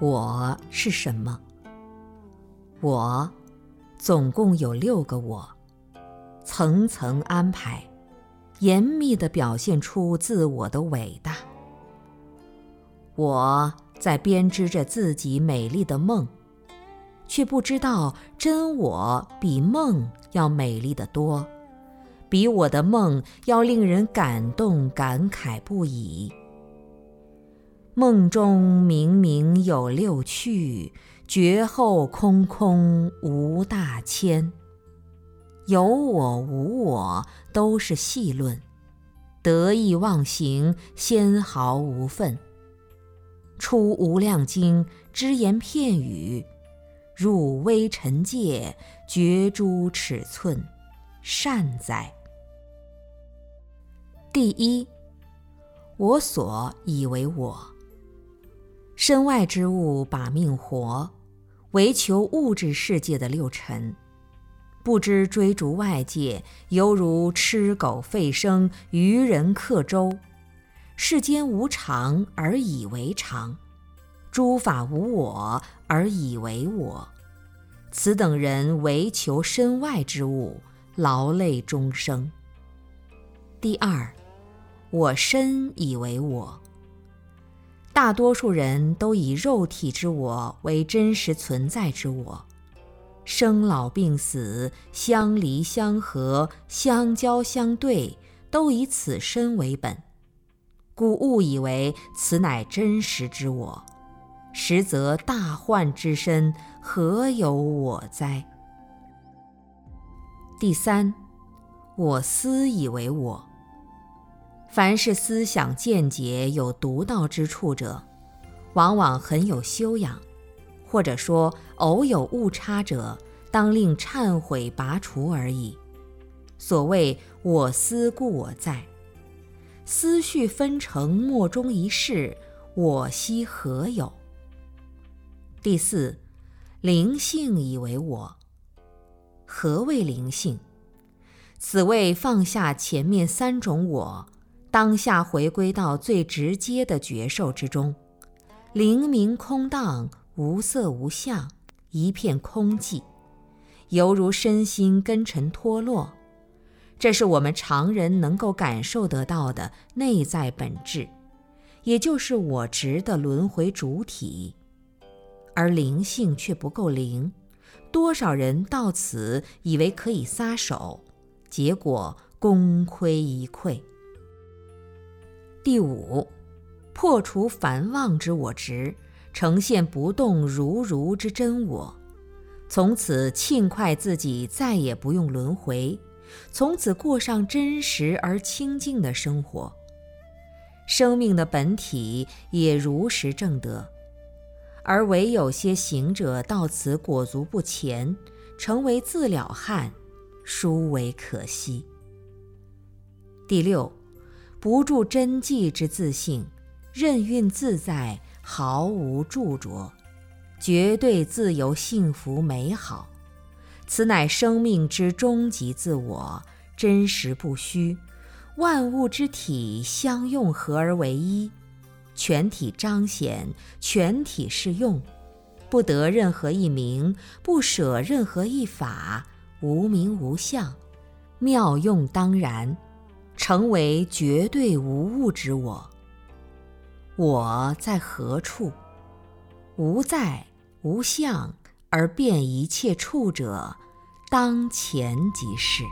我是什么？我，总共有六个我，层层安排，严密地表现出自我的伟大。我在编织着自己美丽的梦，却不知道真我比梦要美丽的多。比我的梦要令人感动感慨不已。梦中明明有六趣，觉后空空无大千。有我无我都是戏论，得意忘形纤毫无分。出无量经只言片语，入微尘界觉诸尺寸，善哉！第一，我所以为我。身外之物把命活，唯求物质世界的六尘，不知追逐外界，犹如吃狗吠声，愚人刻舟。世间无常而以为常，诸法无我而以为我。此等人唯求身外之物，劳累终生。第二。我身以为我，大多数人都以肉体之我为真实存在之我，生老病死、相离相合、相交相对，都以此身为本，故误以为此乃真实之我，实则大幻之身，何有我哉？第三，我思以为我。凡是思想见解有独到之处者，往往很有修养，或者说偶有误差者，当令忏悔拔除而已。所谓“我思故我在”，思绪分成莫衷一是，我昔何有？第四，灵性以为我。何谓灵性？此谓放下前面三种我。当下回归到最直接的觉受之中，灵明空荡，无色无相，一片空寂，犹如身心根尘脱落。这是我们常人能够感受得到的内在本质，也就是我执的轮回主体。而灵性却不够灵，多少人到此以为可以撒手，结果功亏一篑。第五，破除繁妄之我执，呈现不动如如之真我，从此庆快自己再也不用轮回，从此过上真实而清净的生活，生命的本体也如实正得，而唯有些行者到此裹足不前，成为自了汉，殊为可惜。第六。不住真迹之自性，任运自在，毫无著着，绝对自由、幸福、美好。此乃生命之终极自我，真实不虚。万物之体相用，合而为一，全体彰显，全体适用，不得任何一名，不舍任何一法，无名无相，妙用当然。成为绝对无物之我。我在何处？无在无相而变一切处者，当前即是。